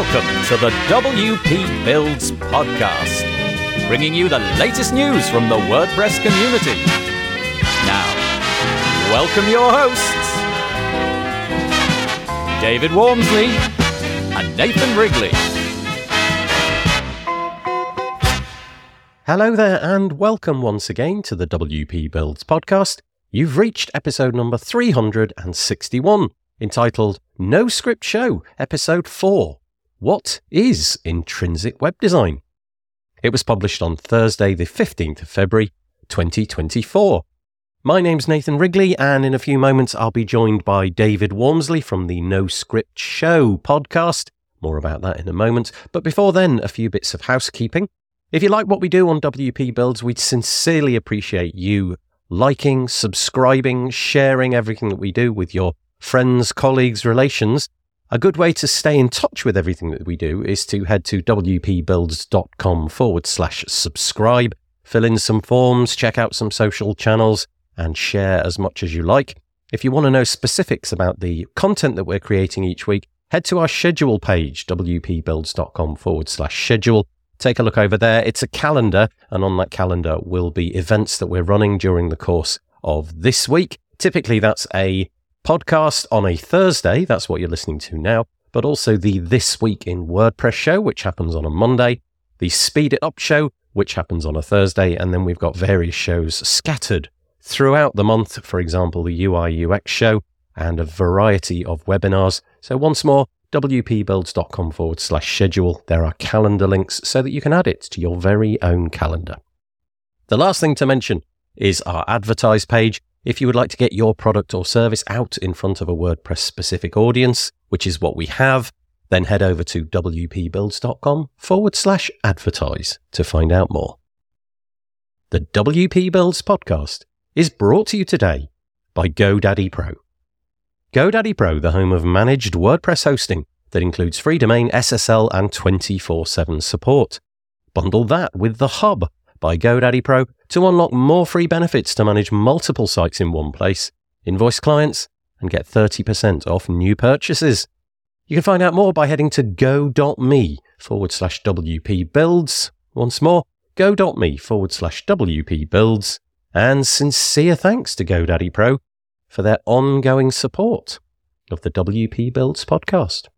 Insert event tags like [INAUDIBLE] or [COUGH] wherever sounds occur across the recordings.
Welcome to the WP Builds podcast, bringing you the latest news from the WordPress community. Now, welcome your hosts, David Waumsley and Nathan Wrigley. Hello there, and welcome once again to the WP Builds podcast. You've reached episode number 361, entitled No Script Show, episode 4 What is Intrinsic Web Design? It was published on Thursday, the 15th of February, 2024. My name's Nathan Wrigley, and in a few moments, I'll be joined by David Waumsley from the No Script Show podcast. More about that in a moment. But before then, a few bits of housekeeping. If you like what we do on WP Builds, we'd sincerely appreciate you liking, subscribing, sharing everything that we do with your friends, colleagues, relations. A good way to stay in touch with everything that we do is to head to wpbuilds.com forward slash subscribe, fill in some forms, check out some social channels, and share as much as you like. If you want to know specifics about the content that we're creating each week, head to our schedule page, wpbuilds.com forward slash schedule take a look over there. It's a calendar, and on that calendar will be events that we're running during the course of this week. Typically, that's a podcast on a Thursday. That's what you're listening to now. But also the This Week in WordPress show, which happens on a Monday, the Speed It Up show, which happens on a Thursday, and then we've got various shows scattered throughout the month. For example, the UI UX show and a variety of webinars. So, once more, wpbuilds.com forward slash schedule. There are calendar links so that you can add it to your very own calendar. The last thing to mention is our advertise page. If you would like to get your product or service out in front of a WordPress specific audience, which is what we have, then head over to wpbuilds.com forward slash advertise to find out more. The WP Builds podcast is brought to you today by GoDaddy Pro. GoDaddy Pro, the home of managed WordPress hosting that includes free domain, SSL, and 24 7 support. Bundle that with The Hub by GoDaddy Pro to unlock more free benefits to manage multiple sites in one place, invoice clients, and get 30% off new purchases. You can find out more by heading to go.me forward slash WP builds. Once more, go.me forward slash WP builds. And sincere thanks to GoDaddy Pro for their ongoing support of the WP Builds podcast.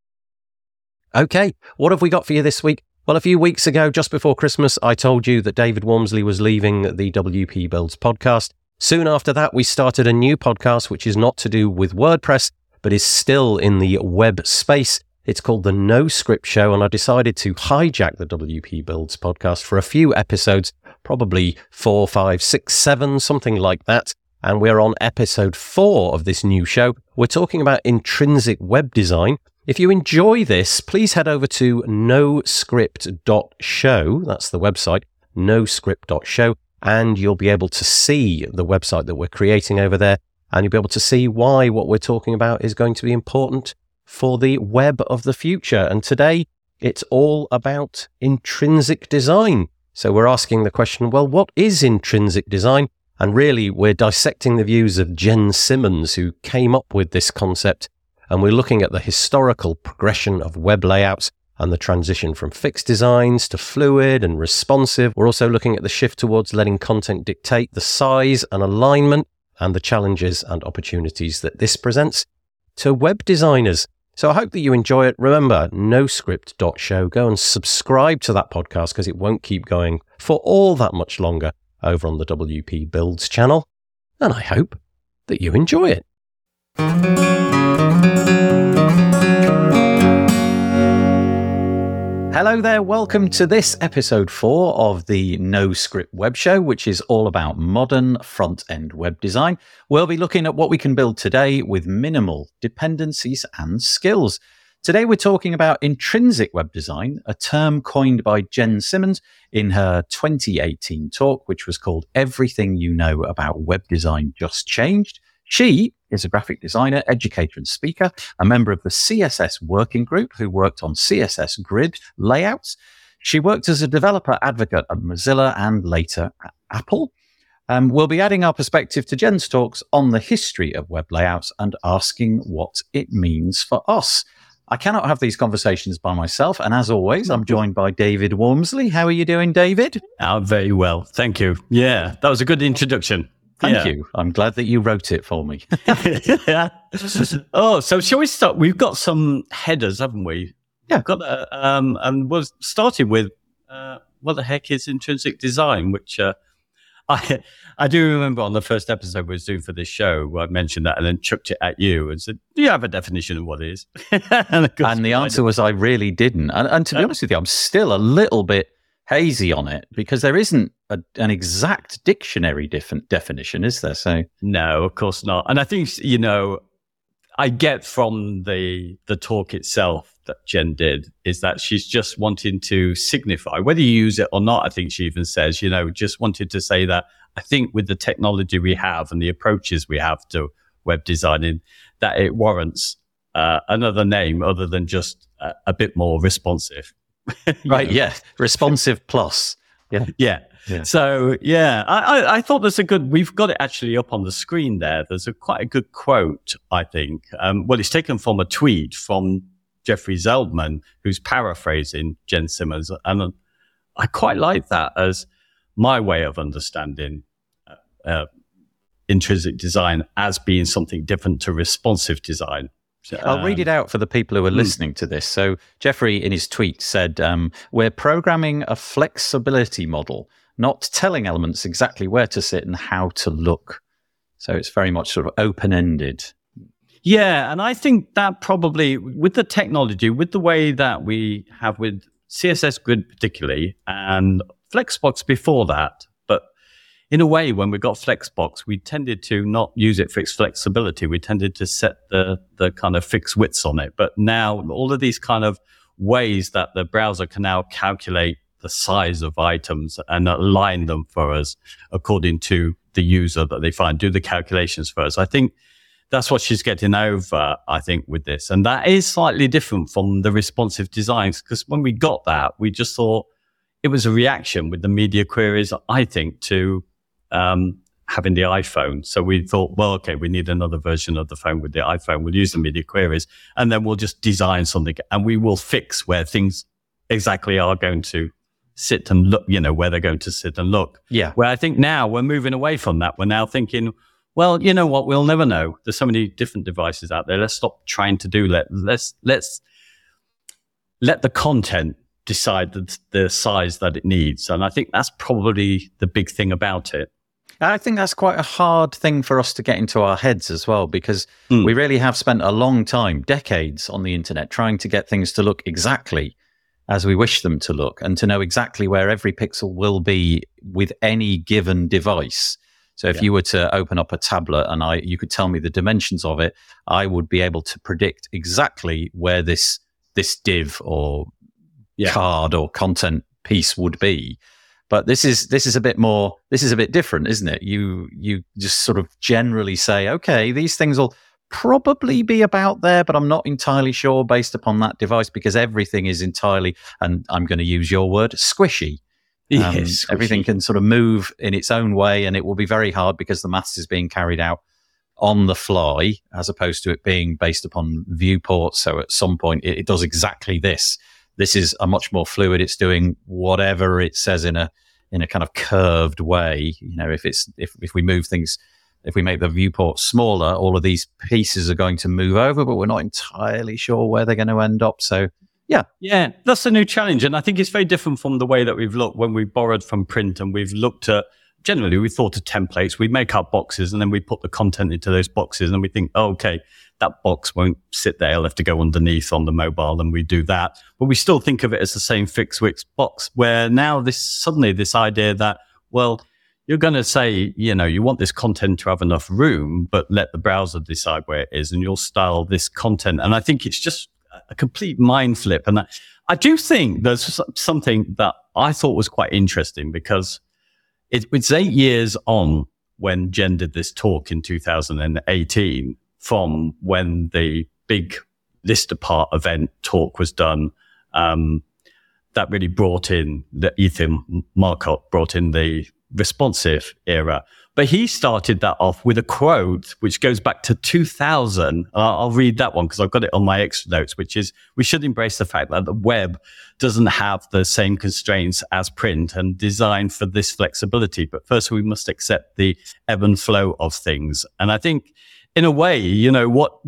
Okay, what have we got for you this week? Well, a few weeks ago, just before Christmas, I told you that David Waumsley was leaving the WP Builds podcast. Soon after that, we started a new podcast, which is not to do with WordPress, but is still in the web space. It's called The No Script Show, and I decided to hijack the WP Builds podcast for a few episodes, probably four, five, six, seven, something like that and we're on episode four of this new show. We're talking about intrinsic web design. If you enjoy this, please head over to noscript.show. That's the website, noscript.show, and you'll be able to see the website that we're creating over there. And you'll be able to see why what we're talking about is going to be important for the web of the future. And today, it's all about intrinsic design. So we're asking the question, well, what is intrinsic design? And really, we're dissecting the views of Jen Simmons, who came up with this concept. And we're looking at the historical progression of web layouts and the transition from fixed designs to fluid and responsive. We're also looking at the shift towards letting content dictate the size and alignment and the challenges and opportunities that this presents to web designers. So I hope that you enjoy it. Remember, noscript.show. Go and subscribe to that podcast because it won't keep going for all that much longer over on the WP Builds channel, and I hope that you enjoy it. Hello there, welcome to this episode 4 of the No Script Web Show, which is all about modern front end web design. We'll be looking at what we can build today with minimal dependencies and skills. Today, we're talking about intrinsic web design, a term coined by Jen Simmons in her 2018 talk, which was called Everything You Know About Web Design Just Changed. She is a graphic designer, educator, and speaker, a member of the CSS working group who worked on CSS grid layouts. She worked as a developer advocate at Mozilla and later at Apple. Um, we'll be adding our perspective to Jen's talks on the history of web layouts and asking what it means for us. I cannot have these conversations by myself. And as always, I'm joined by David Waumsley. How are you doing, David? I'm very well. Thank you. Yeah, that was a good introduction. Thank yeah. you. I'm glad that you wrote it for me. yeah. [LAUGHS] [LAUGHS] Oh, so shall we start? We've got some headers, haven't we? Yeah. We've got a, um, and we'll started with uh, what the heck is intrinsic design, which uh, [LAUGHS] I I do remember on the first episode we was doing for this show, I mentioned that and then chucked it at you and said, "Do you have a definition of what it is?" and, and, the answer was, "I really didn't." And, and to be uh, honest with you, I'm still a little bit hazy on it because there isn't a, an exact dictionary def- definition, is there? So no, of course not. And I think you know, I get from the the talk itself that Jen did is that she's just wanting to signify whether you use it or not. I think she even says, you know, just wanted to say that I think with the technology we have and the approaches we have to web designing, that it warrants uh, another name other than just a, a bit more responsive. [LAUGHS] right. Know? Yeah. Responsive plus. Yeah. [LAUGHS] yeah. Yeah. So yeah, I, I, I, thought there's a good. We've got it actually up on the screen there. There's a quite a good quote, I think. Um, well, it's taken from a tweet from Jeffrey Zeldman, who's paraphrasing Jen Simmons. And I quite like that as my way of understanding uh, uh, intrinsic design as being something different to responsive design. I'll um, read it out for the people who are hmm. listening to this. So, Jeffrey, in his tweet, said, um, We're programming a flexibility model, not telling elements exactly where to sit and how to look. So, it's very much sort of open ended. Yeah, and I think that probably with the technology, with the way that we have with CSS Grid particularly, and Flexbox before that, in a way, when we got Flexbox, we tended to not use it for its flexibility. We tended to set the the kind of fixed widths on it. But now all of these kind of ways that the browser can now calculate the size of items and align them for us according to the user that they find, do the calculations for us. I think that's what she's getting over, I think, with this. And that is slightly different from the responsive designs because when we got that, we just thought it was a reaction with the media queries, I think, to um, having the iPhone. So we thought, well, okay, we need another version of the phone with the iPhone. We'll use the media queries and then we'll just design something and we will fix where things exactly are going to sit and look, you know, where they're going to sit and look. Yeah. Where I think now we're moving away from that. We're now thinking, well, you know what? We'll never know. There's so many different devices out there. Let's stop trying to do let let's let's let the content decide the, the size that it needs. And I think that's probably the big thing about it. I think that's quite a hard thing for us to get into our heads as well, because mm. we really have spent a long time, decades on the internet, trying to get things to look exactly as we wish them to look and to know exactly where every pixel will be with any given device. So if yeah. you were to open up a tablet and I you could tell me the dimensions of it, I would be able to predict exactly where this this div or yeah. card or content piece would be. But this is this is a bit more this is a bit different, isn't it? You you just sort of generally say, okay, these things will probably be about there, but I'm not entirely sure based upon that device because everything is entirely, and I'm going to use your word, squishy. [LAUGHS] Um, yes, everything can sort of move in its own way, and it will be very hard because the maths is being carried out on the fly as opposed to it being based upon viewports. So at some point, it, it does exactly this. This is a much more fluid. It's doing whatever it says in a in a kind of curved way. You know, if it's if if we move things if we make the viewport smaller, all of these pieces are going to move over, but we're not entirely sure where they're going to end up. So yeah. Yeah, that's a new challenge. And I think it's very different from the way that we've looked when we borrowed from print and we've looked at generally we thought of templates. We make our boxes and then we put the content into those boxes and we think, oh, okay, that box won't sit there. It'll have to go underneath on the mobile and we do that. But we still think of it as the same fixed width box where now this suddenly this idea that, well, you're going to say, you know, you want this content to have enough room, but let the browser decide where it is and you'll style this content. And I think it's just a complete mind flip. And I, I do think there's something that I thought was quite interesting because it, it's eight years on when Jen did this talk in 2018 from when the big List-Apart event talk was done. Um, that really brought in the Ethan Marcotte brought in the responsive era. But he started that off with a quote, which goes back to 2000. I'll, read that one because I've got it on my extra notes, which is we should embrace the fact that the web doesn't have the same constraints as print and designed for this flexibility. But first, we must accept the ebb and flow of things. And I think, in a way, you know, what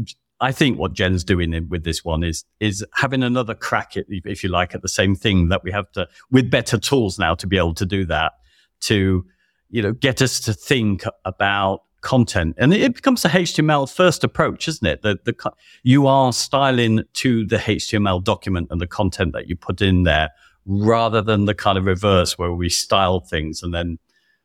I think what Jen's doing with this one is is having another crack at, if you like, at the same thing that we have to with better tools now to be able to do that to you know get us to think about content. And it becomes a html first approach isn't it? The, the you are styling to the html document and the content that you put in there rather than the kind of reverse where we style things and then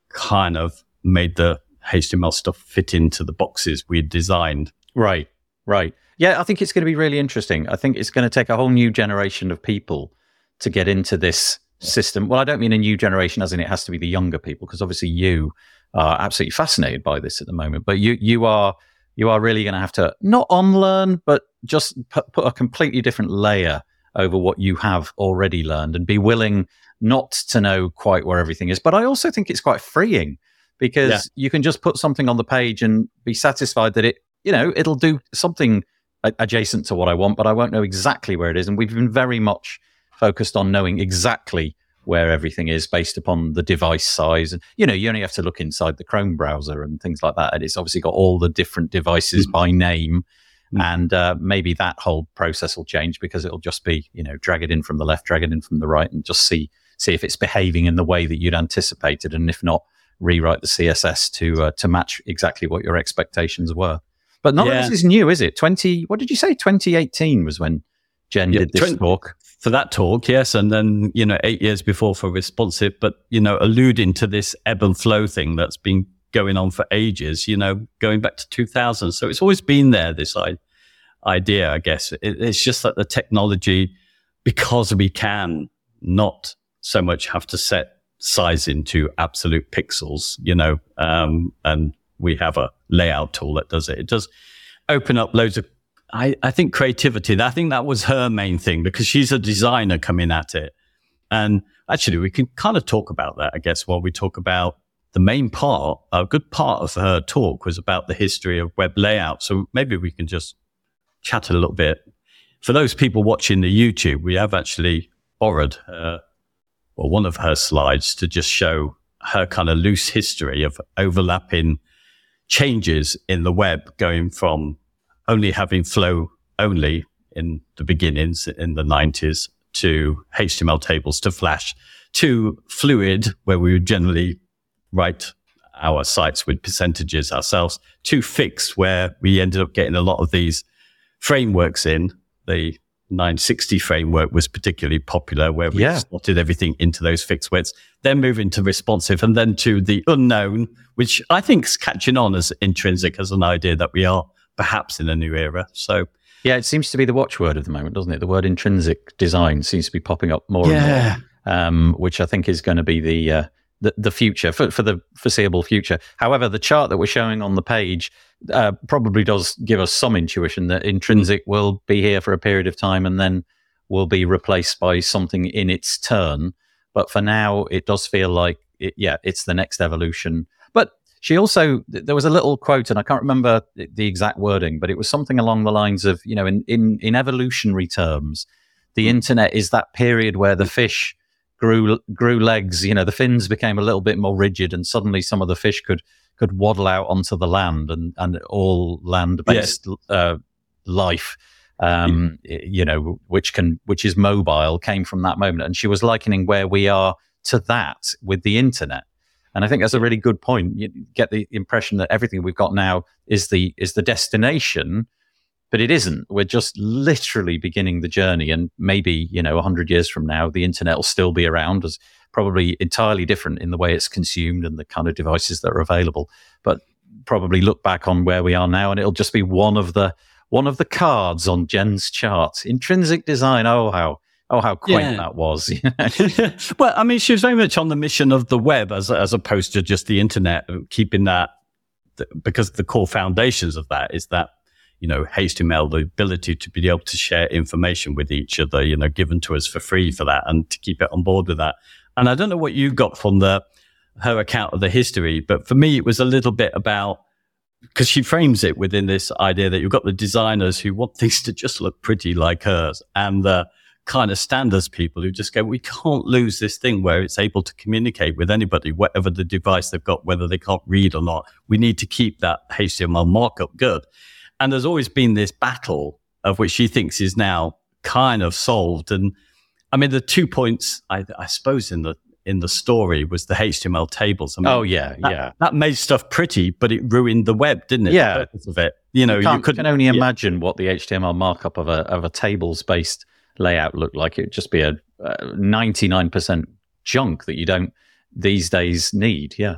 kind of made the html stuff fit into the boxes we designed. Right right. Yeah i think it's going to be really interesting. I think it's going to take a whole new generation of people to get into this system. Well, I don't mean a new generation as in it has to be the younger people, because obviously you are absolutely fascinated by this at the moment. But you you are you are really going to have to not unlearn, but just put, put a completely different layer over what you have already learned and be willing not to know quite where everything is. But I also think it's quite freeing because yeah. you can just put something on the page and be satisfied that it, you know, it'll do something adjacent to what I want, but I won't know exactly where it is. And we've been very much focused on knowing exactly where everything is based upon the device size. And, you know, you only have to look inside the Chrome browser and things like that. And it's obviously got all the different devices mm. by name. Mm. And uh, maybe that whole process will change because it'll just be, you know, drag it in from the left, drag it in from the right, and just see see if it's behaving in the way that you'd anticipated. And if not, rewrite the CSS to uh, to match exactly what your expectations were. But none yeah. of this is new, is it? Twenty. What did you say? Twenty eighteen was when Jen yeah, did this 20, talk for that talk, yes, and then you know eight years before for responsive, but you know alluding to this ebb and flow thing that's been going on for ages, you know, going back to 2000. So it's always been there. This idea, I guess, it, it's just that the technology, because we can not so much have to set size into absolute pixels, you know, um, and we have a layout tool that does it. It does open up loads of I, I think creativity, I think that was her main thing because she's a designer coming at it. And actually, we can kind of talk about that, I guess, while we talk about the main part. A good part of her talk was about the history of web layout. So maybe we can just chat a little bit. For those people watching the YouTube, we have actually borrowed her, well, one of her slides to just show her kind of loose history of overlapping changes in the web going from only having flow only in the beginnings in the 90s to HTML tables to Flash to Fluid, where we would generally write our sites with percentages ourselves, to Fixed, where we ended up getting a lot of these frameworks in. The 960 framework was particularly popular, where we yeah. slotted everything into those fixed widths. Then moving to responsive, and then to the unknown, which I think is catching on as intrinsic as an idea that we are perhaps in a new era. So yeah, it seems to be the watchword of the moment, doesn't it? The word intrinsic design seems to be popping up more yeah. and more, um, which I think is going to be the, uh, the, the future for, for the foreseeable future. However, the chart that we're showing on the page uh, probably does give us some intuition that intrinsic will be here for a period of time and then will be replaced by something in its turn. But for now, it does feel like it, yeah, it's the next evolution. She also there was a little quote, and I can't remember the exact wording, but it was something along the lines of, you know, in in, in evolutionary terms, the hmm. internet is that period where the fish grew grew legs. You know, the fins became a little bit more rigid, and suddenly some of the fish could could waddle out onto the land, and and all land based yes. uh, life. Um, yeah. you know, which can, which is mobile, came from that moment. And she was likening where we are to that with the internet. And I think that's a really good point. You get the impression that everything we've got now is the is the destination, but it isn't. We're just literally beginning the journey, and maybe you know, hundred years from now, the internet will still be around as probably entirely different in the way it's consumed and the kind of devices that are available. But probably look back on where we are now, and it'll just be one of the one of the cards on Jen's chart. Intrinsic design. Oh, how Oh, how quaint yeah. that was! [LAUGHS] well, I mean, she was very much on the mission of the web as as opposed to just the internet, uh, keeping that because the core foundations of that is that you know HTML, the ability to be able to share information with each other, you know, given to us for free for that, and to keep it on board with that. And I don't know what you got from the her account of the history. But for me, it was a little bit about because she frames it within this idea that you've got the designers who want things to just look pretty like hers and the kind of standards people who just go, we can't lose this thing where it's able to communicate with anybody, whatever the device they've got, whether they can't read or not. We need to keep that HTML markup good. And there's always been this battle of which she thinks is now kind of solved. And I mean, the two points, I, I suppose, in the in the story was the HTML tables. I mean, oh yeah, that, yeah. That made stuff pretty, but it ruined the web, didn't it? Yeah, of it. You know, you, you can only imagine yeah. what the HTML markup of a of a tables based layout looked like. It'd just be a ninety nine percent junk that you don't these days need. Yeah.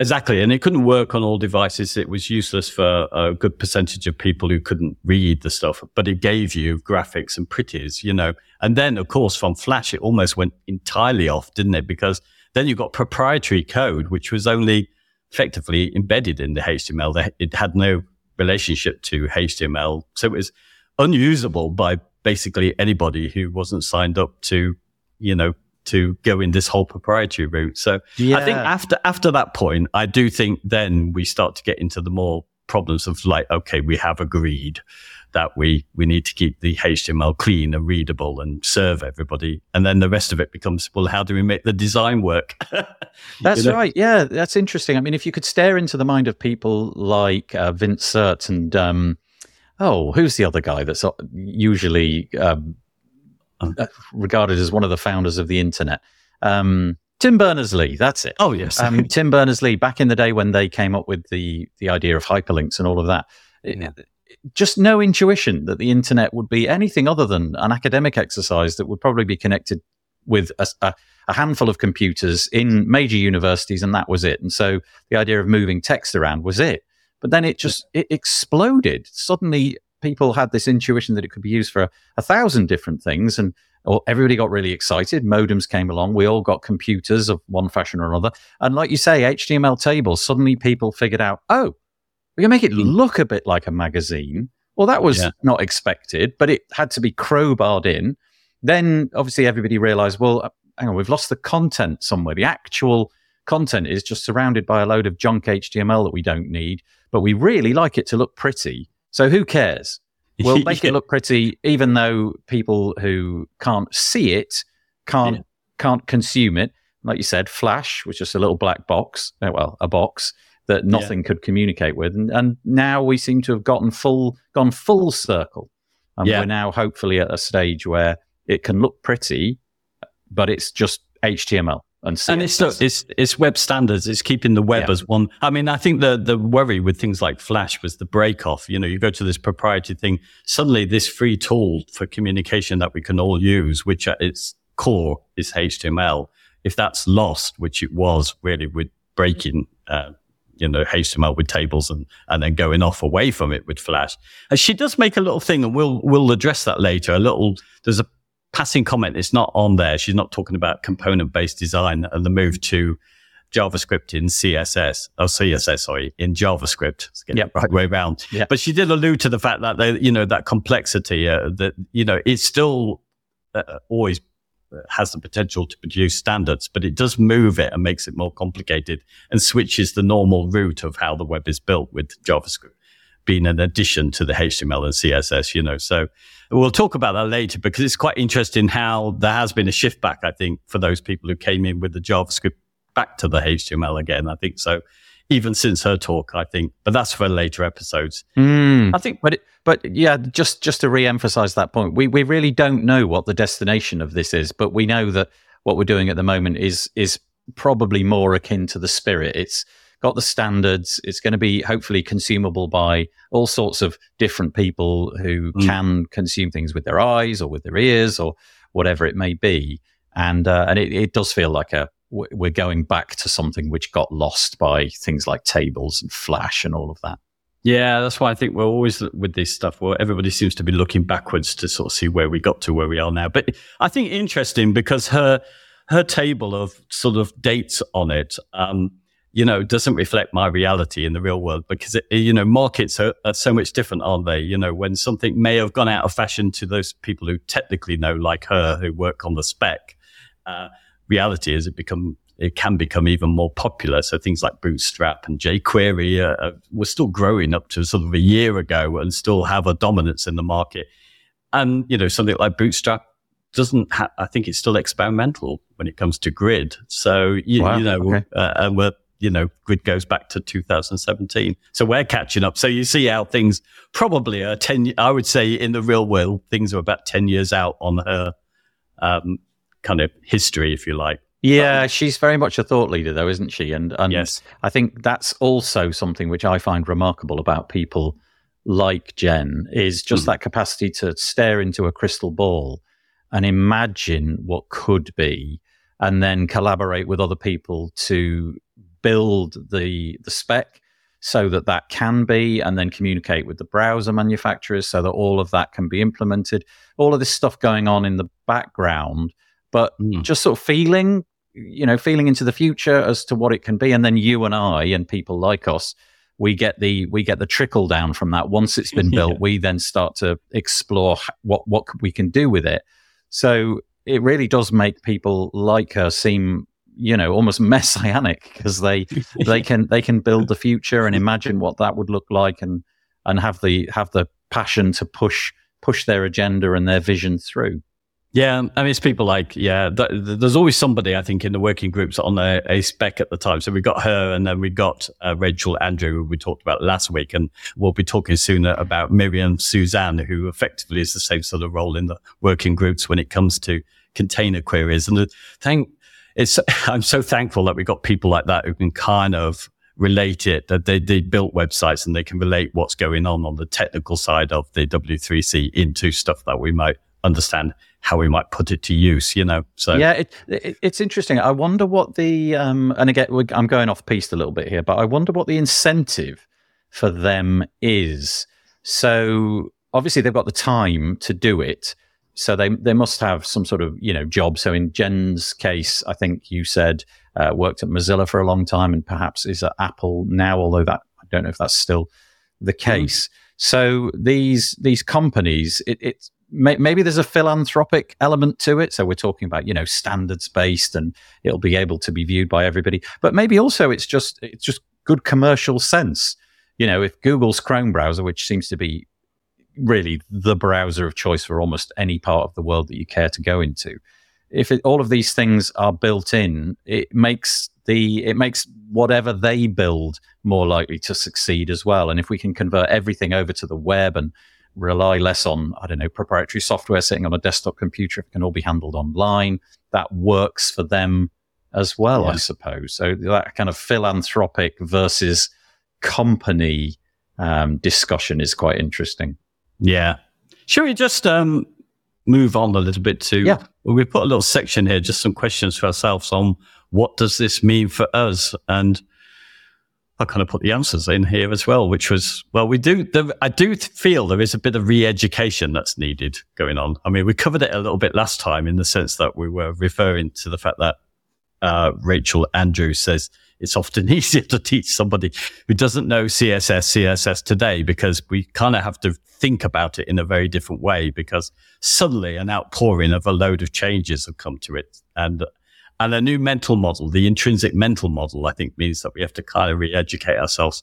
Exactly. And it couldn't work on all devices. It was useless for a good percentage of people who couldn't read the stuff, but it gave you graphics and pretties, you know. And then, of course, from Flash, it almost went entirely off, didn't it? Because then you got proprietary code, which was only effectively embedded in the HTML. It had no relationship to HTML. So it was unusable by basically anybody who wasn't signed up to, you know, to go in this whole proprietary route. So yeah. I think after after that point, I do think then we start to get into the more problems of like, okay, we have agreed that we we need to keep the HTML clean and readable and serve everybody, and then the rest of it becomes well, how do we make the design work? [LAUGHS] that's you know? right. Yeah, that's interesting. I mean, if you could stare into the mind of people like uh, Vint Cerf and um, oh, who's the other guy that's usually um, uh, regarded as one of the founders of the internet. Um, Tim Berners Lee, that's it. Oh yes, um, Tim Berners Lee. Back in the day when they came up with the the idea of hyperlinks and all of that, yeah. just no intuition that the internet would be anything other than an academic exercise that would probably be connected with a, a, a handful of computers in major universities, and that was it. And so the idea of moving text around was it. But then it just it exploded. Suddenly, people had this intuition that it could be used for a, a thousand different things and everybody got really excited. Modems came along. We all got computers of one fashion or another. And like you say, HTML tables, suddenly people figured out, oh, we can make it hmm. look a bit like a magazine. Well, that was yeah. not expected, but it had to be crowbarred in. Then obviously everybody realized, well, uh, hang on, we've lost the content somewhere. The actual content is just surrounded by a load of junk HTML that we don't need, but we really like it to look pretty. So who cares? [LAUGHS] We'll make yeah. it look pretty, even though people who can't see it can't yeah. can't consume it. Like you said, Flash was just a little black box. Uh, well, a box that nothing yeah. could communicate with, and, and now we seem to have gotten full gone full circle, and we're now hopefully at a stage where it can look pretty, but it's just HTML and, and it's, it's it's web standards. It's keeping the web yeah. as one. I mean, I think the the worry with things like Flash was the break off. You know, you go to this proprietary thing. Suddenly, this free tool for communication that we can all use, which at its core is HTML, if that's lost, which it was really with breaking. Uh, you know, HTML with tables and, and then going off away from it with Flash. And she does make a little thing, and we'll we'll address that later. A little there's a passing comment. It's not on there. She's not talking about component based design and the move to JavaScript in CSS or CSS, sorry, in JavaScript. Let's get yep. right way around. Yep. But she did allude to the fact that they, you know, that complexity, uh, that, you know, it's still uh, always has the potential to produce standards, but it does move it and makes it more complicated and switches the normal route of how the web is built with JavaScript being an addition to the HTML and CSS, you know. So we'll talk about that later because it's quite interesting how there has been a shift back, I think, for those people who came in with the JavaScript back to the HTML again. I think so. Even since her talk, I think, but that's for later episodes. Mm, I think, but it, but yeah, just just to re-emphasize that point, we we really don't know what the destination of this is, but we know that what we're doing at the moment is is probably more akin to the spirit. It's got the standards. It's going to be hopefully consumable by all sorts of different people who mm. can consume things with their eyes or with their ears or whatever it may be. And uh, and it, it does feel like a we're going back to something which got lost by things like tables and Flash and all of that. Yeah, that's why I think we're always with this stuff where everybody seems to be looking backwards to sort of see where we got to where we are now. But I think interesting because her her table of sort of dates on it um, you know, doesn't reflect my reality in the real world because, it, you know, markets are, are, so much different, aren't they? You know, when something may have gone out of fashion to those people who technically know, like her, who work on the spec, uh, reality is it becomes it can become even more popular. So things like Bootstrap and jQuery uh, uh, were still growing up to sort of a year ago and still have a dominance in the market. And, you know, something like Bootstrap doesn't have, I think it's still experimental when it comes to grid. So, you, wow, you know, okay. uh, and we're, you know, grid goes back to 2017. So we're catching up. So you see how things probably are 10, I would say in the real world, things are about 10 years out on her um, kind of history, if you like. Yeah, she's very much a thought leader, though, isn't she? And, and yes. I think that's also something which I find remarkable about people like Jen is just mm. that capacity to stare into a crystal ball and imagine what could be, and then collaborate with other people to build the the spec so that that can be, and then communicate with the browser manufacturers so that all of that can be implemented. All of this stuff going on in the background, but mm. just sort of feeling you know, feeling into the future as to what it can be, and then you and I and people like us, we get the we get the trickle down from that. Once it's been [LAUGHS] built, yeah. we then start to explore what what we can do with it. So it really does make people like her seem you know almost [LAUGHS] messianic because they [LAUGHS] they can they can build the future and imagine what that would look like and and have the have the passion to push push their agenda and their vision through yeah, I mean, it's people like, yeah, th- th- there's always somebody, I think, in the working groups on a, a spec at the time. So we got her and then we got uh, Rachel Andrew, who we talked about last week. And we'll be talking sooner about Miriam Suzanne, who effectively is the same sort of role in the working groups when it comes to container queries. And the thing is, [LAUGHS] I'm so thankful that we got people like that who can kind of relate it, that they, they built websites and they can relate what's going on on the technical side of the W3C into stuff that we might understand how we might put it to use, you know. So yeah, it, it, it's interesting. I wonder what the um, and again, I'm going off piece a little bit here, but I wonder what the incentive for them is. So obviously they've got the time to do it, so they they must have some sort of you know job. So in Jen's case, I think you said uh, worked at Mozilla for a long time and perhaps is at Apple now, although that I don't know if that's still the mm-hmm. case. Mm. So these these companies, it, it's maybe there's a philanthropic element to it. So we're talking about, you know, standards based and it'll be able to be viewed by everybody. But maybe also it's just, it's just good commercial sense. You know, if Google's Chrome browser, which seems to be really the browser of choice for almost any part of the world that you care to go into, if it, all of these things are built in, it makes the it makes whatever they build more likely to succeed as well. And if we can convert everything over to the web and rely less on, I don't know, proprietary software sitting on a desktop computer. If it can all be handled online. That works for them as well, yeah. I suppose. So that kind of philanthropic versus company um, discussion is quite interesting. Yeah. Should we just um, move on a little bit to? Yeah. We put a little section here, just some questions for ourselves on what does this mean for us, and I kind of put the answers in here as well, which was, well, we do, I do feel there is a bit of re-education that's needed going on. I mean, we covered it a little bit last time in the sense that we were referring to the fact that uh, Rachel Andrews says it's often [LAUGHS] easier to teach somebody who doesn't know CSS, CSS today because we kind of have to think about it in a very different way because suddenly an outpouring of a load of changes have come to it. And and a new mental model, the intrinsic mental model, I think means that we have to kind of re-educate ourselves.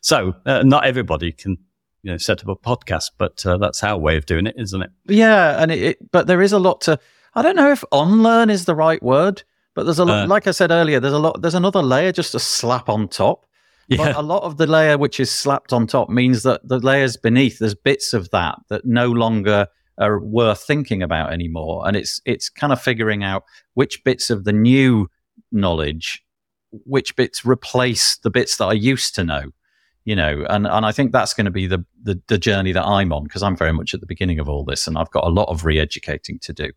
So uh, not everybody can, you know, set up a podcast, but uh, that's our way of doing it, isn't it? Yeah, and it, it, but there is a lot to. I don't know if unlearn is the right word, but there's a lot. Uh, like I said earlier, there's a lot. There's another layer just to slap on top. Yeah. But a lot of the layer which is slapped on top means that the layers beneath, there's bits of that that no longer are worth thinking about anymore. And it's it's kind of figuring out which bits of the new knowledge, which bits replace the bits that I used to know. You know, and, and I think that's going to be the, the, the journey that I'm on because I'm very much at the beginning of all this and I've got a lot of re educating to do.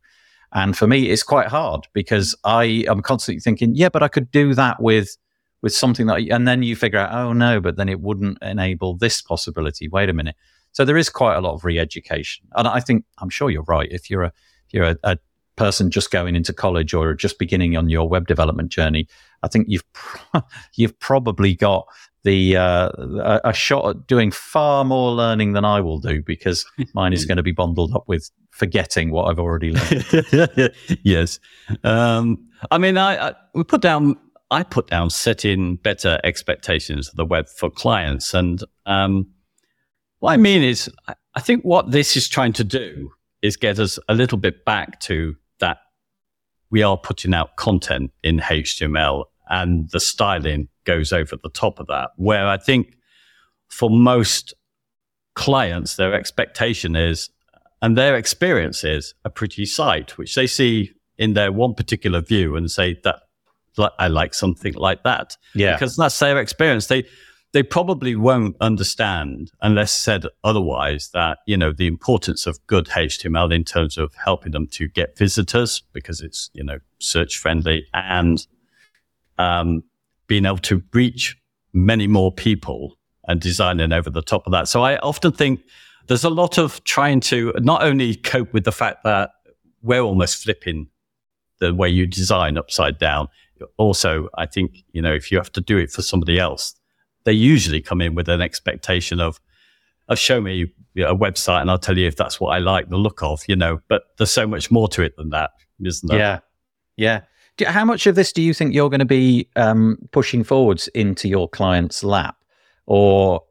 And for me, it's quite hard because I am constantly thinking, yeah, but I could do that with with something that, and then you figure out, oh no, but then it wouldn't enable this possibility. Wait a minute. So there is quite a lot of re-education, and I think I'm sure you're right. If you're a if you're a, a person just going into college or just beginning on your web development journey, I think you've pro- [LAUGHS] you've probably got the uh, a, a, shot at doing far more learning than I will do because [LAUGHS] mine is going to be bundled up with forgetting what I've already learned. [LAUGHS] yes, um, I mean, I, I, we put down. I put down setting better expectations of the web for clients, and um, what I mean is, I, I think what this is trying to do is get us a little bit back to that we are putting out content in HTML and the styling goes over the top of that. Where I think for most clients, their expectation is, and their experience is a pretty sight, which they see in their one particular view and say that I like something like that. Yeah. Because that's their experience. They, they probably won't understand unless said otherwise that, you know, the importance of good HTML in terms of helping them to get visitors because it's, you know, search friendly and, um, being able to reach many more people and designing over the top of that. So I often think there's a lot of trying to not only cope with the fact that we're almost flipping the way you design upside down. Also, I think, you know, if you have to do it for somebody else, they usually come in with an expectation of, of show me a website and I'll tell you if that's what I like the look of, you know, but there's so much more to it than that, isn't there? Yeah. Yeah. How much of this do you think you're going to be um, pushing forwards into your client's lap? Or,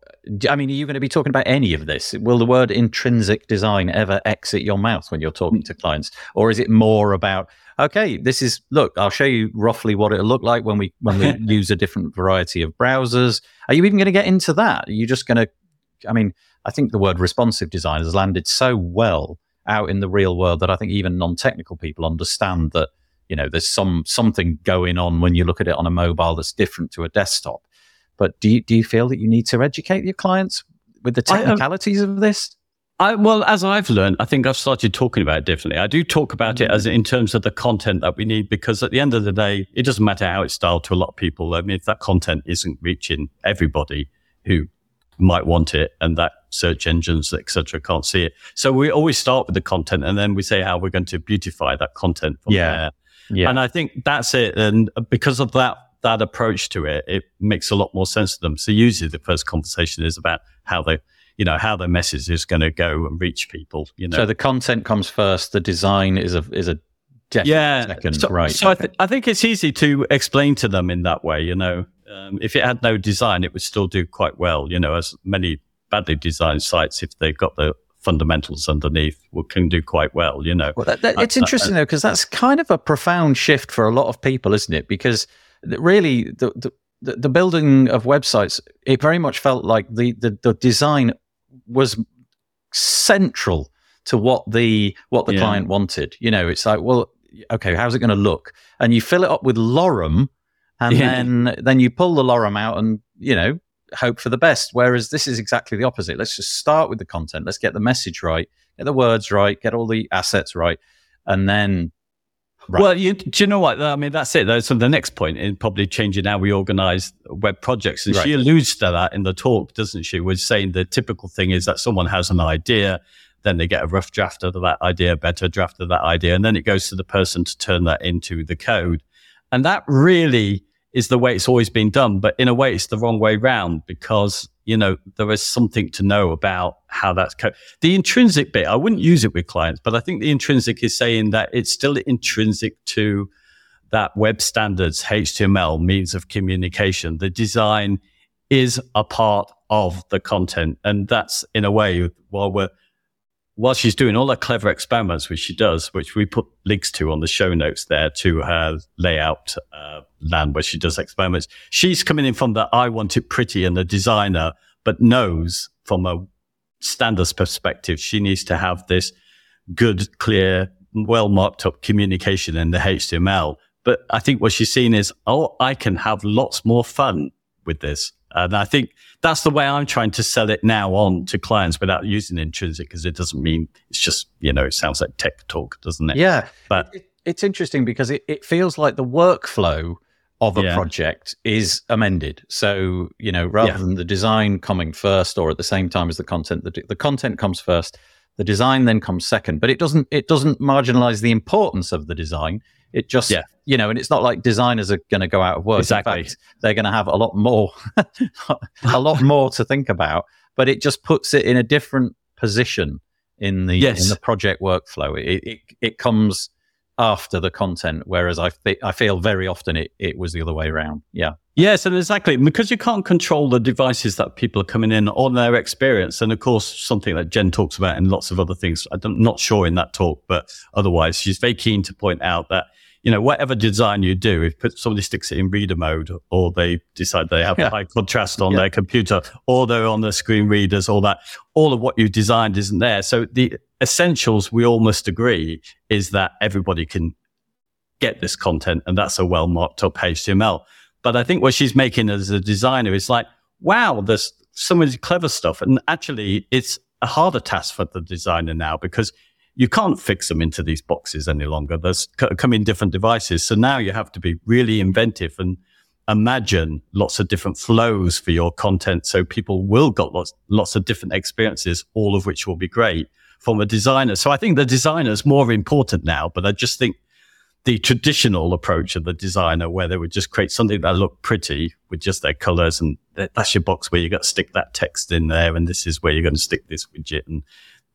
I mean, are you going to be talking about any of this? Will the word intrinsic design ever exit your mouth when you're talking hmm. to clients? Or is it more about, okay, this is, look, I'll show you roughly what it'll look like when we, when we [LAUGHS] use a different variety of browsers? Are you even going to get into that? Are you just going to, I mean, I think the word responsive design has landed so well out in the real world that I think even non technical people understand that you know there's some something going on when you look at it on a mobile that's different to a desktop but do you, do you feel that you need to educate your clients with the technicalities I, um, of this I, well, as I've learned, I think I've started talking about it differently. I do talk about it as in terms of the content that we need, because at the end of the day, it doesn't matter how it's styled to a lot of people. I mean, if that content isn't reaching everybody who might want it and that search engines, etc., can't see it. So we always start with the content and then we say how we're going to beautify that content from yeah. there. Yeah. And I think that's it. And because of that, that approach to it, it makes a lot more sense to them. So usually the first conversation is about how they, you know, how their message is going to go and reach people, you know. So the content comes first, the design is a, is a yeah. second, so, right. So okay. I, th- I think it's easy to explain to them in that way, you know. Um, if it had no design, it would still do quite well, you know, as many badly designed sites, if they've got the fundamentals underneath can do quite well, you know. Well, that, that, it's interesting though because that's kind of a profound shift for a lot of people, isn't it? Because really, the, the the building of websites, it very much felt like the, the, the design was central to what the what the yeah. client wanted. You know, it's like, well, okay, how's it going to look? And you fill it up with lorem, and yeah. then then you pull the lorem out, and you know, hope for the best. Whereas this is exactly the opposite. Let's just start with the content. Let's get the message right, get the words right, get all the assets right, and then. Right. Well, you, do you know what? I mean, that's it. Though. So the next point in probably changing how we organize web projects. And right. she alludes to that in the talk, doesn't she? Was saying the typical thing is that someone has an idea, then they get a rough draft of that idea, better draft of that idea, and then it goes to the person to turn that into the code. And that really is the way it's always been done. But in a way, it's the wrong way round because, you know, there is something to know about how that's co- the intrinsic bit. I wouldn't use it with clients, but I think the intrinsic is saying that it's still intrinsic to that web standards, HTML means of communication. The design is a part of the content. And that's in a way, while we're while she's doing all her clever experiments, which she does, which we put links to on the show notes there to her layout uh, land where she does experiments, she's coming in from the I want it pretty and the designer, but knows from a standards perspective, she needs to have this good, clear, well marked up communication in the HTML. But I think what she's seen is, oh, I can have lots more fun with this. Uh, and I think that's the way I'm trying to sell it now on to clients without using intrinsic because it doesn't mean it's just, you know, it sounds like tech talk, doesn't it? Yeah. But it, it's interesting because it, it feels like the workflow of a yeah. project is amended. So, you know, rather yeah. than the design coming first or at the same time as the content, the, the content comes first, The design then comes second, but it doesn't it doesn't marginalize the importance of the design. It just Yeah. you know, and it's not like designers are going to go out of work. Exactly. In fact, they're going to have a lot more [LAUGHS] a lot more to think about, but it just puts it in a different position in the Yes. in the project workflow. It it, it comes after the content, whereas I fe- I feel very often it, it was the other way around. Yeah. Yes, and exactly because you can't control the devices that people are coming in on their experience, and of course something that Jen talks about and lots of other things. I'm not sure in that talk, but otherwise she's very keen to point out that you know whatever design you do, if put- somebody sticks it in reader mode, or they decide they have Yeah. high contrast on Yeah. their computer, or they're on the screen readers, all that, all of what you've designed isn't there. So the essentials we all must agree is that everybody can get this content, and that's a well marked up HTML. But I think what she's making as a designer is like, wow, there's so much clever stuff. And actually, it's a harder task for the designer now because you can't fix them into these boxes any longer. There's c- come in different devices. So now you have to be really inventive and imagine lots of different flows for your content. So people will got lots, lots of different experiences, all of which will be great from a designer. So I think the designer is more important now, but I just think the traditional approach of the designer where they would just create something that looked pretty with just their colors and that's your box where you got to stick that text in there and this is where you're going to stick this widget and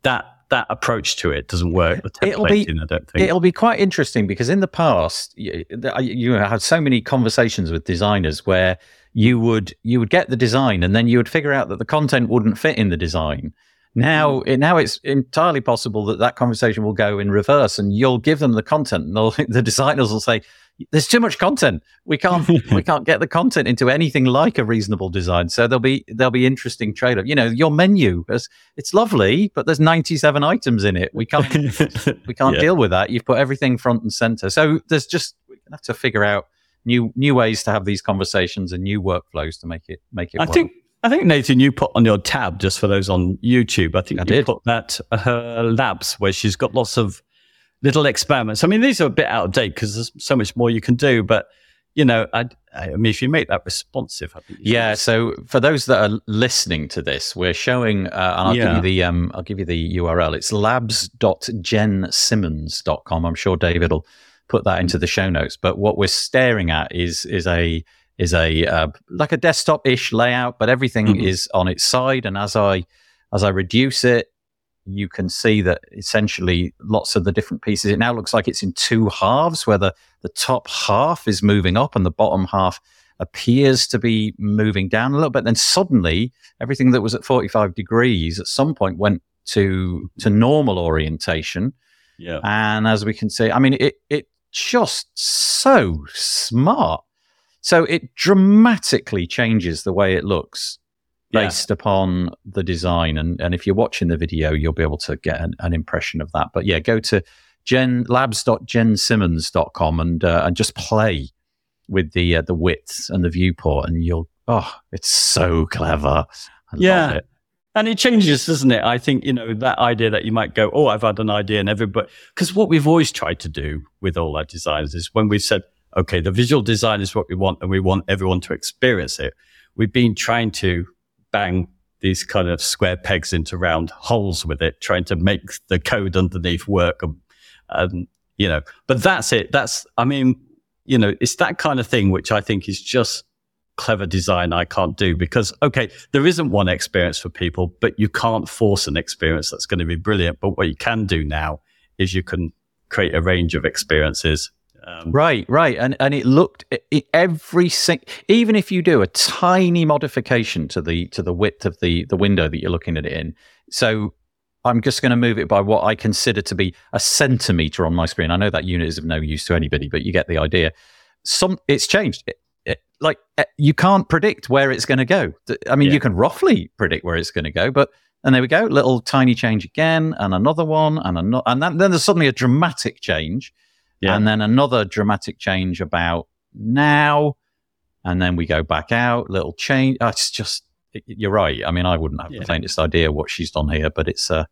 that that approach to it doesn't work It'll be- i don't think It'll be quite interesting because in the past, you, you had so many conversations with designers where you would you would get the design and then you would figure out that the content wouldn't fit in the design. Now, mm. it, now it's entirely possible that that conversation will go in reverse, and you'll give them the content, and [LAUGHS] the designers will say, "There's too much content. We can't [LAUGHS] we can't get the content into anything like a reasonable design." So there'll be there'll be interesting trade off. You know, your menu is it's lovely, but there's 97 items in it. We can't we [LAUGHS] can't Yeah. deal with that. You've put everything front and center. So there's just we have to figure out new new ways to have these conversations and new workflows to make it make it. I work. think I think Nathan, you put on your tab just for those on YouTube. I think I you did. put that her labs where she's got lots of little experiments. I mean, these are a bit out of date because there's so much more you can do. But you know, I, I mean, if you make that responsive, I think Yeah. So for those that are listening to this, we're showing, uh, and I'll give Yeah. you the um, I'll give you the URL. It's labs.jensimmons.com. I'm sure David will put that into the show notes. But what we're staring at is is a is a uh, like a desktop ish layout, but everything Mhm. is on its side. And as I as I reduce it, you can see that essentially lots of the different pieces. It now looks like it's in two halves, where the the top half is moving up and the bottom half appears to be moving down a little bit. Then suddenly, everything that was at 45 degrees at some point went to to normal orientation. yeah. And as we can see, I mean, it it just so smart. So it dramatically changes the way it looks Yeah. based upon the design. And and if you're watching the video, you'll be able to get an, an impression of that. But yeah, go to gen labs.jensimmons.com and uh, and just play with the uh, the width and the viewport, and you'll oh, it's so clever. I love Yeah. it. And it changes, doesn't it? I think, you know, that idea that you might go, oh, I've had an idea and everybody, because what we've always tried to do with all our designs is when we've said, okay, the visual design is what we want and we want everyone to experience it. We've been trying to bang these kind of square pegs into round holes with it, trying to make the code underneath work. And, and you know, but that's it. That's, I mean, you know, it's that kind of thing, which I think is just clever design I can't do because, okay, there isn't one experience for people, but you can't force an experience that's going to be brilliant. But what you can do now is you can create a range of experiences. Um, Right, right, and and it looked it, every sing, even if you do a tiny modification to the to the width of the the window that you're looking at it in. So I'm just going to move it by what I consider to be a centimeter on my screen. I know that unit is of no use to anybody, but you get the idea. Some it's changed. It, it, like you can't predict where it's going to go. I mean, Yeah. you can roughly predict where it's going to go, but and there we go, little tiny change again, and another one, and another, and then, then there's suddenly a dramatic change Yeah. and then another dramatic change about now, and then we go back out, little change. Oh, it's just it- you're right. I mean, I wouldn't have Yeah. the faintest idea what she's done here, but it's uh,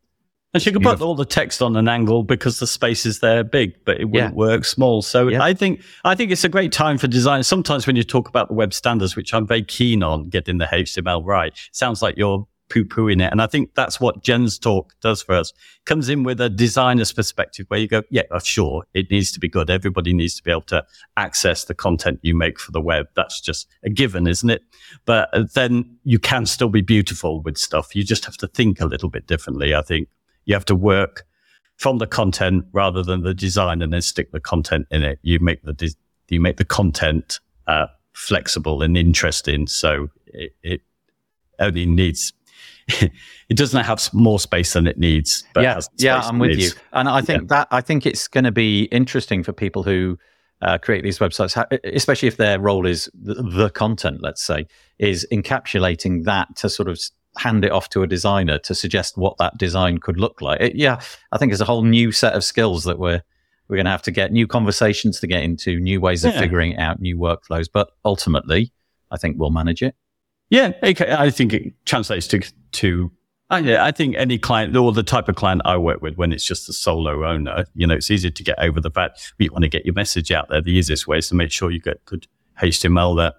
And she could put all the text on an angle because the space is there big, but it wouldn't work small. So Yeah. I think I think it's a great time for design. Sometimes when you talk about the web standards, which I'm very keen on getting the HTML right, sounds like you're poo pooing it. And I think that's what Jen's talk does for us. Comes in with a designer's perspective where you go, yeah, uh, sure, it needs to be good. Everybody needs to be able to access the content you make for the web. That's just a given, isn't it? But uh, then you can still be beautiful with stuff. You just have to think a little bit differently. I think you have to work from the content rather than the design and then stick the content in it. You make the, de- you make the content, uh, flexible and interesting. So it, it only needs [LAUGHS] it doesn't have more space than it needs. yeah, yeah, I'm with you, and I think yeah. that I think it's going to be interesting for people who uh, create these websites, especially if their role is the, the, content. Let's say is encapsulating that to sort of hand it off to a designer to suggest what that design could look like. It, yeah, I think it's a whole new set of skills that we're we're going to have to get new conversations to get into, new ways of yeah. figuring out new workflows. But ultimately, I think we'll manage it. Yeah, I think it translates to to. Uh, I, I think any client or the type of client I work with, when it's just a solo owner, you know, it's easy to get over the fact you want to get your message out there. The easiest way is to make sure you get good HTML that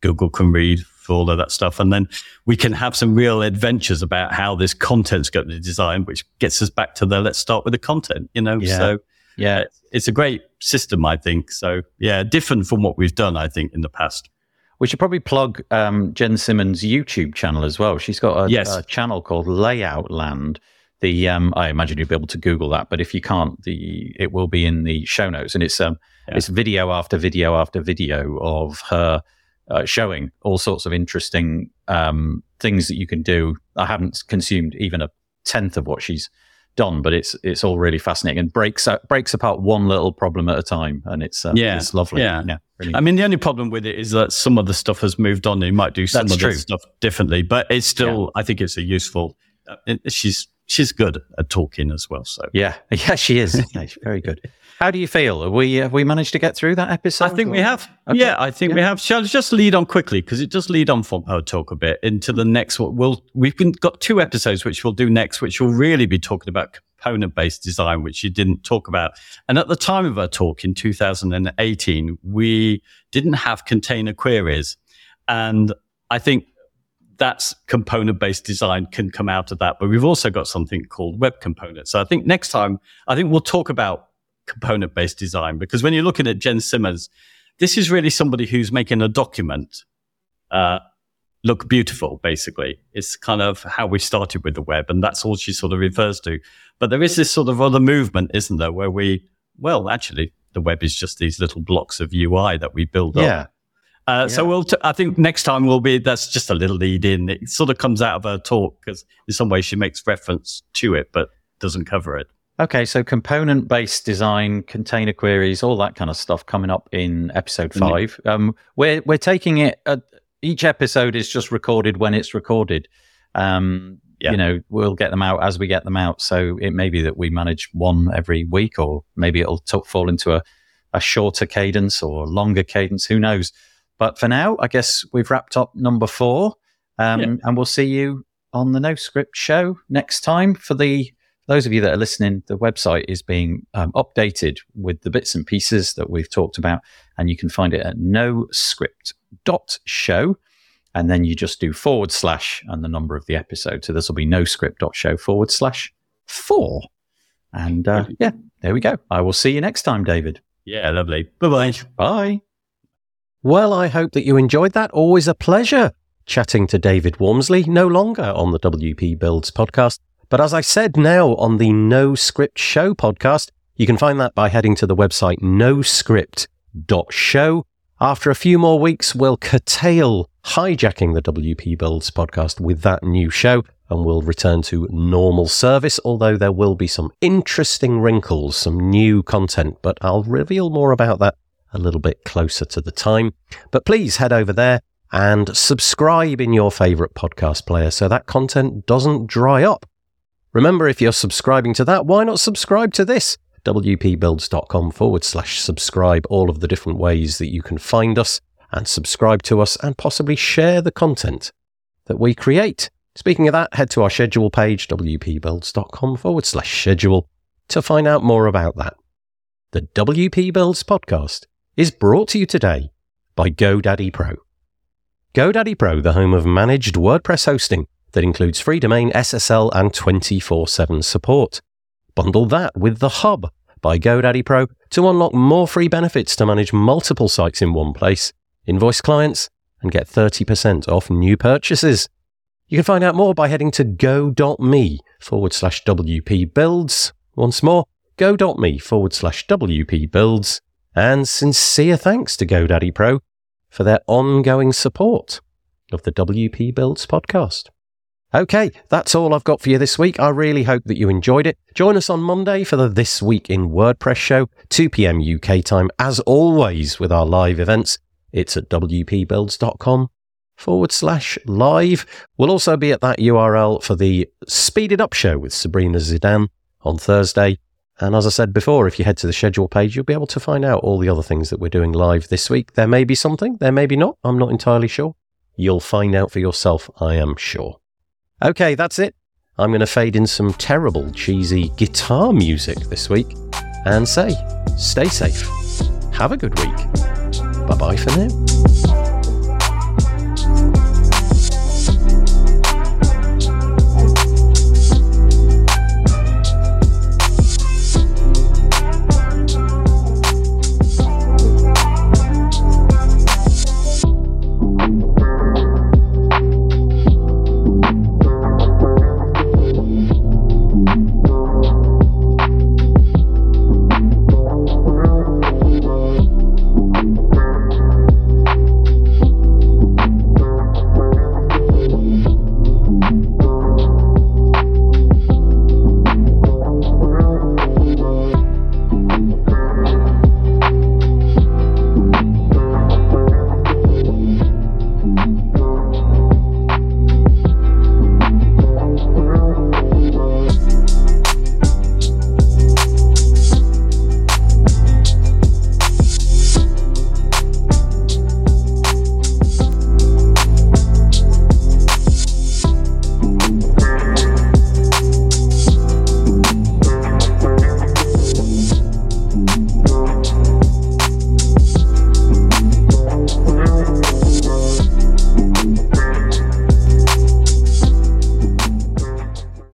Google can read for all of that stuff, and then we can have some real adventures about how this content's going to design, which gets us back to the let's start with the content. You know, yeah. so yeah, it's a great system, I think. So yeah, different from what we've done, I think, in the past. We should probably plug um, Jen Simmons' YouTube channel as well. She's got a, yes. a channel called Layout Land. The um, I imagine you'll be able to Google that, but if you can't, the it will be in the show notes, and it's um, yeah. it's video after video after video of her uh, showing all sorts of interesting um, things that you can do. I haven't consumed even a tenth of what she's done, but it's it's all really fascinating and breaks breaks apart one little problem at a time, and it's uh, yeah, it's lovely. Yeah, yeah I mean, the only problem with it is that some of the stuff has moved on. You might do some That's of the stuff differently, but it's still. Yeah. I think it's a useful. Uh, it, she's she's good at talking as well. So yeah, [LAUGHS] yeah, she is. [LAUGHS] yeah, very good. How do you feel? Have we have we managed to get through that episode? I think or? we have. Okay. Yeah, I think yeah. we have. Shall I just lead on quickly because it does lead on from our oh, talk a bit into the next one. We'll we've been, got two episodes which we'll do next, which will really be talking about component based design, which you didn't talk about. And at the time of our talk in 2018, we didn't have container queries, and I think that's component based design can come out of that. But we've also got something called web components. So I think next time, I think we'll talk about component based design because when you're looking at Jen Simmons, this is really somebody who's making a document uh, look beautiful, basically. It's kind of how we started with the web, and that's all she sort of refers to. But there is this sort of other movement, isn't there, where we, well, actually, the web is just these little blocks of UI that we build yeah. up. Uh, yeah. So we'll. T- I think next time we'll be. That's just a little lead in. It sort of comes out of her talk because in some way she makes reference to it, but doesn't cover it. Okay, so component based design, container queries, all that kind of stuff coming up in episode. 5 mm-hmm. Um, we're we're taking it. Uh, each episode is just recorded when it's recorded. Um, yeah. You know, we'll get them out as we get them out. So it may be that we manage one every week, or maybe it'll t- fall into a, a shorter cadence or longer cadence. Who knows? But for now, I guess we've wrapped up number four, um, yeah. and we'll see you on the No Script show next time for the those of you that are listening, the website is being um, updated with the bits and pieces that we've talked about, and you can find it at noscript.show. And then you just do forward slash and the number of the episode. So this will be noscript.show forward slash four. And uh, yeah, there we go. I will see you next time, David. Yeah, lovely. Bye-bye. Bye. Well, I hope that you enjoyed that. Always a pleasure chatting to David Waumsley, no longer on the WP Builds podcast but as I said now on the No Script Show podcast, you can find that by heading to the website noscript.show. After a few more weeks, we'll curtail hijacking the WP Builds podcast with that new show and we'll return to normal service, although there will be some interesting wrinkles, some new content, but I'll reveal more about that a little bit closer to the time. But please head over there and subscribe in your favorite podcast player so that content doesn't dry up. Remember, if you're subscribing to that, why not subscribe to this? wpbuilds.com forward slash subscribe, all of the different ways that you can find us and subscribe to us and possibly share the content that we create. Speaking of that, head to our schedule page, wpbuilds.com forward slash schedule, to find out more about that. The WP Builds podcast is brought to you today by GoDaddy Pro. GoDaddy Pro, the home of managed WordPress hosting that includes free domain, SSL, and 24 7 support. Bundle that with The Hub by GoDaddy Pro to unlock more free benefits to manage multiple sites in one place, invoice clients, and get 30% off new purchases. You can find out more by heading to go.me forward slash WP builds. Once more, go.me forward slash WP builds. And sincere thanks to GoDaddy Pro for their ongoing support of the WP Builds podcast. Okay, that's all I've got for you this week. I really hope that you enjoyed it. Join us on Monday for the This Week in WordPress show, 2 p.m. UK time, as always, with our live events. It's at wpbuilds.com forward slash live. We'll also be at that URL for the Speeded Up show with Sabrina Zeidan on Thursday. And as I said before, if you head to the schedule page, you'll be able to find out all the other things that we're doing live this week. There may be something, there may be not. I'm not entirely sure. You'll find out for yourself, I am sure. Okay, that's it. I'm going to fade in some terrible, cheesy guitar music this week and say, stay safe. Have a good week. Bye bye for now.